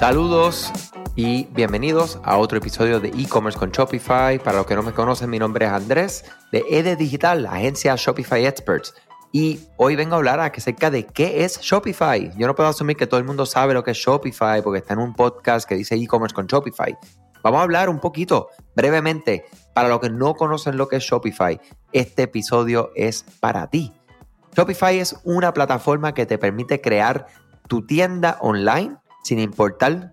Saludos y bienvenidos a otro episodio de e-commerce con Shopify. Para los que no me conocen, mi nombre es Andrés de ED Digital, la agencia Shopify Experts. Y hoy vengo a hablar acerca de qué es Shopify. Yo no puedo asumir que todo el mundo sabe lo que es Shopify porque está en un podcast que dice e-commerce con Shopify. Vamos a hablar un poquito, brevemente, para los que no conocen lo que es Shopify. Este episodio es para ti. Shopify es una plataforma que te permite crear tu tienda online sin importar,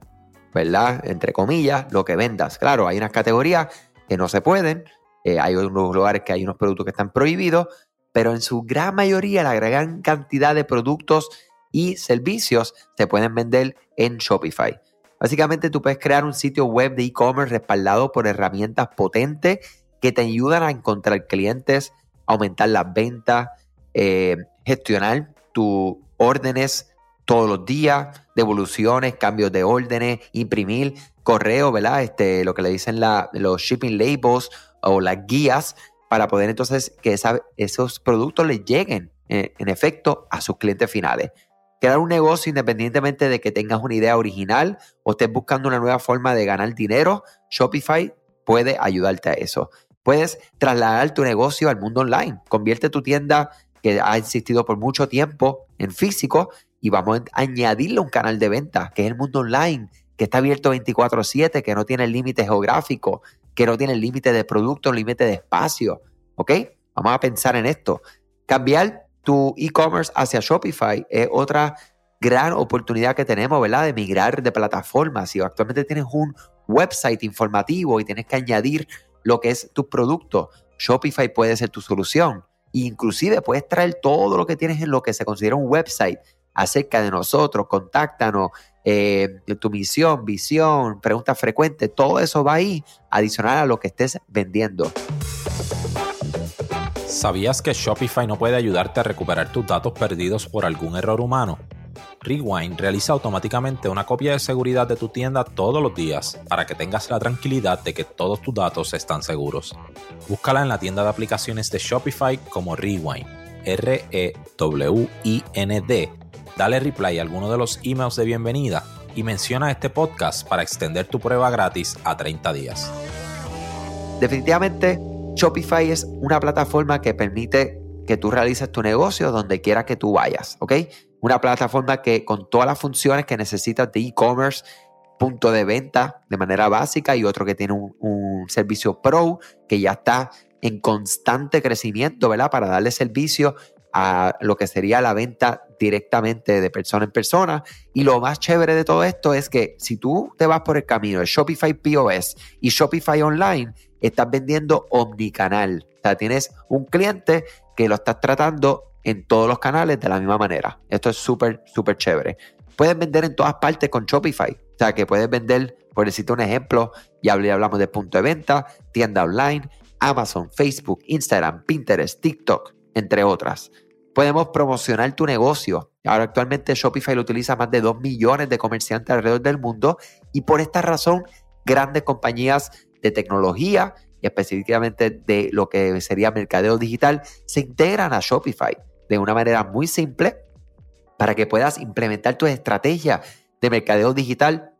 ¿verdad? Entre comillas, lo que vendas. Claro, hay unas categorías que no se pueden, eh, hay unos lugares que hay unos productos que están prohibidos, pero en su gran mayoría la gran cantidad de productos y servicios se pueden vender en Shopify. Básicamente tú puedes crear un sitio web de e-commerce respaldado por herramientas potentes que te ayudan a encontrar clientes, aumentar las ventas, eh, gestionar tus órdenes todos los días, devoluciones, cambios de órdenes, imprimir correo, ¿verdad? Este, lo que le dicen los shipping labels o las guías para poder entonces que esos productos les lleguen eh, en efecto a sus clientes finales. Crear un negocio independientemente de que tengas una idea original o estés buscando una nueva forma de ganar dinero, Shopify puede ayudarte a eso. Puedes trasladar tu negocio al mundo online. Convierte tu tienda que ha existido por mucho tiempo en físico y vamos a añadirle un canal de venta, que es el mundo online, que está abierto 24/7, que no tiene límite geográfico, que no tiene límite de producto, límite de espacio. ¿Ok? Vamos a pensar en esto. Cambiar tu e-commerce hacia Shopify es otra gran oportunidad que tenemos, ¿verdad? De migrar de plataformas. Si actualmente tienes un website informativo y tienes que añadir lo que es tu producto, Shopify puede ser tu solución. Inclusive puedes traer todo lo que tienes en lo que se considera un website acerca de nosotros, contáctanos, eh, tu misión, visión, preguntas frecuentes, todo eso va ahí adicional a lo que estés vendiendo. ¿Sabías que Shopify no puede ayudarte a recuperar tus datos perdidos por algún error humano? Rewind realiza automáticamente una copia de seguridad de tu tienda todos los días para que tengas la tranquilidad de que todos tus datos están seguros. Búscala en la tienda de aplicaciones de Shopify como Rewind, R-E-W-I-N-D dale reply a alguno de los emails de bienvenida y menciona este podcast para extender tu prueba gratis a 30 días. Definitivamente, Shopify es una plataforma que permite que tú realices tu negocio donde quiera que tú vayas, ¿ok? Una plataforma que con todas las funciones que necesitas de e-commerce, punto de venta de manera básica y otro que tiene un, un, servicio pro que ya está en constante crecimiento, ¿verdad? Para darle servicio a lo que sería la venta directamente de persona en persona. Y lo más chévere de todo esto es que si tú te vas por el camino de Shopify POS y Shopify Online, estás vendiendo omnicanal. O sea, tienes un cliente que lo estás tratando en todos los canales de la misma manera. Esto es súper, súper chévere. Puedes vender en todas partes con Shopify. O sea, que puedes vender, por decirte un ejemplo, ya hablamos de punto de venta, tienda online, Amazon, Facebook, Instagram, Pinterest, TikTok, entre otras podemos promocionar tu negocio. Ahora actualmente Shopify lo utiliza más de 2 millones de comerciantes alrededor del mundo y por esta razón grandes compañías de tecnología y específicamente de lo que sería mercadeo digital se integran a Shopify de una manera muy simple para que puedas implementar tu estrategia de mercadeo digital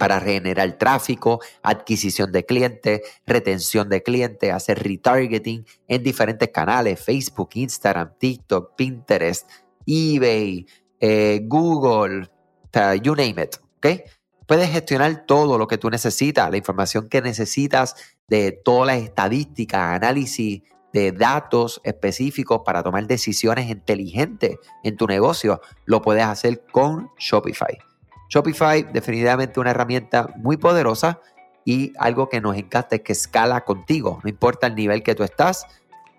para regenerar tráfico, adquisición de clientes, retención de clientes, hacer retargeting en diferentes canales, Facebook, Instagram, TikTok, Pinterest, eBay, eh, Google, you name it, ¿ok? Puedes gestionar todo lo que tú necesitas, la información que necesitas de todas las estadísticas, análisis de datos específicos para tomar decisiones inteligentes en tu negocio, lo puedes hacer con Shopify. Shopify definitivamente una herramienta muy poderosa y algo que nos encanta es que escala contigo. No importa el nivel que tú estás,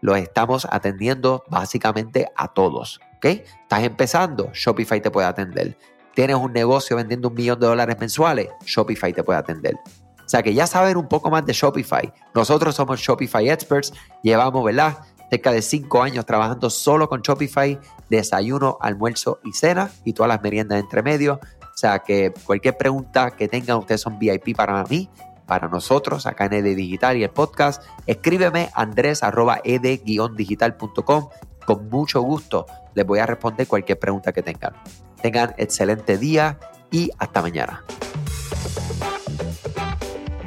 lo estamos atendiendo básicamente a todos. ¿ok? Estás empezando, Shopify te puede atender. Tienes un negocio vendiendo un millón de dólares mensuales, Shopify te puede atender. O sea que ya saben un poco más de Shopify. Nosotros somos Shopify Experts, llevamos, ¿verdad? Cerca de cinco años trabajando solo con Shopify, desayuno, almuerzo y cena y todas las meriendas entre medio. Sea que cualquier pregunta que tengan ustedes son VIP para mí, para nosotros acá en ED Digital y el podcast. Escríbeme andrés arroba ed-digital.com. Con mucho gusto les voy a responder cualquier pregunta que tengan. Tengan excelente día y hasta mañana.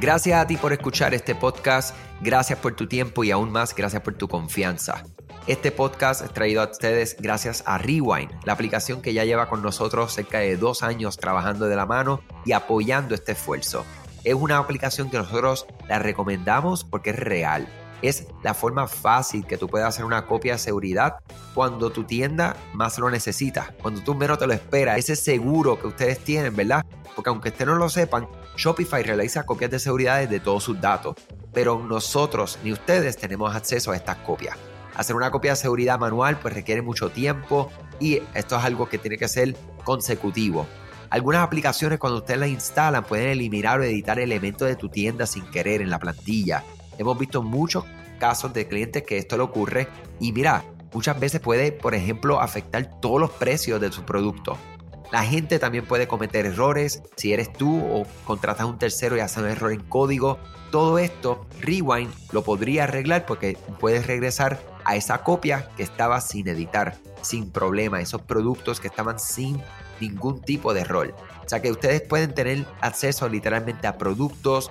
Gracias a ti por escuchar este podcast, gracias por tu tiempo y aún más gracias por tu confianza. Este podcast es traído a ustedes gracias a Rewind, la aplicación que ya lleva con nosotros cerca de dos años trabajando de la mano y apoyando este esfuerzo. Es una aplicación que nosotros la recomendamos porque es real. Es la forma fácil que tú puedes hacer una copia de seguridad cuando tu tienda más lo necesita, cuando tú menos te lo esperas. Ese seguro que ustedes tienen, ¿verdad? Porque aunque ustedes no lo sepan, Shopify realiza copias de seguridad de todos sus datos, pero nosotros ni ustedes tenemos acceso a estas copias. Hacer una copia de seguridad manual pues requiere mucho tiempo y esto es algo que tiene que ser consecutivo. Algunas aplicaciones cuando ustedes las instalan pueden eliminar o editar elementos de tu tienda sin querer en la plantilla. Hemos visto muchos casos de clientes que esto le ocurre y mira, muchas veces puede, por ejemplo, afectar todos los precios de su producto. La gente también puede cometer errores si eres tú o contratas a un tercero y hace un error en código. Todo esto, Rewind lo podría arreglar porque puedes regresar a esa copia que estaba sin editar, sin problema, esos productos que estaban sin ningún tipo de error. O sea que ustedes pueden tener acceso literalmente a productos,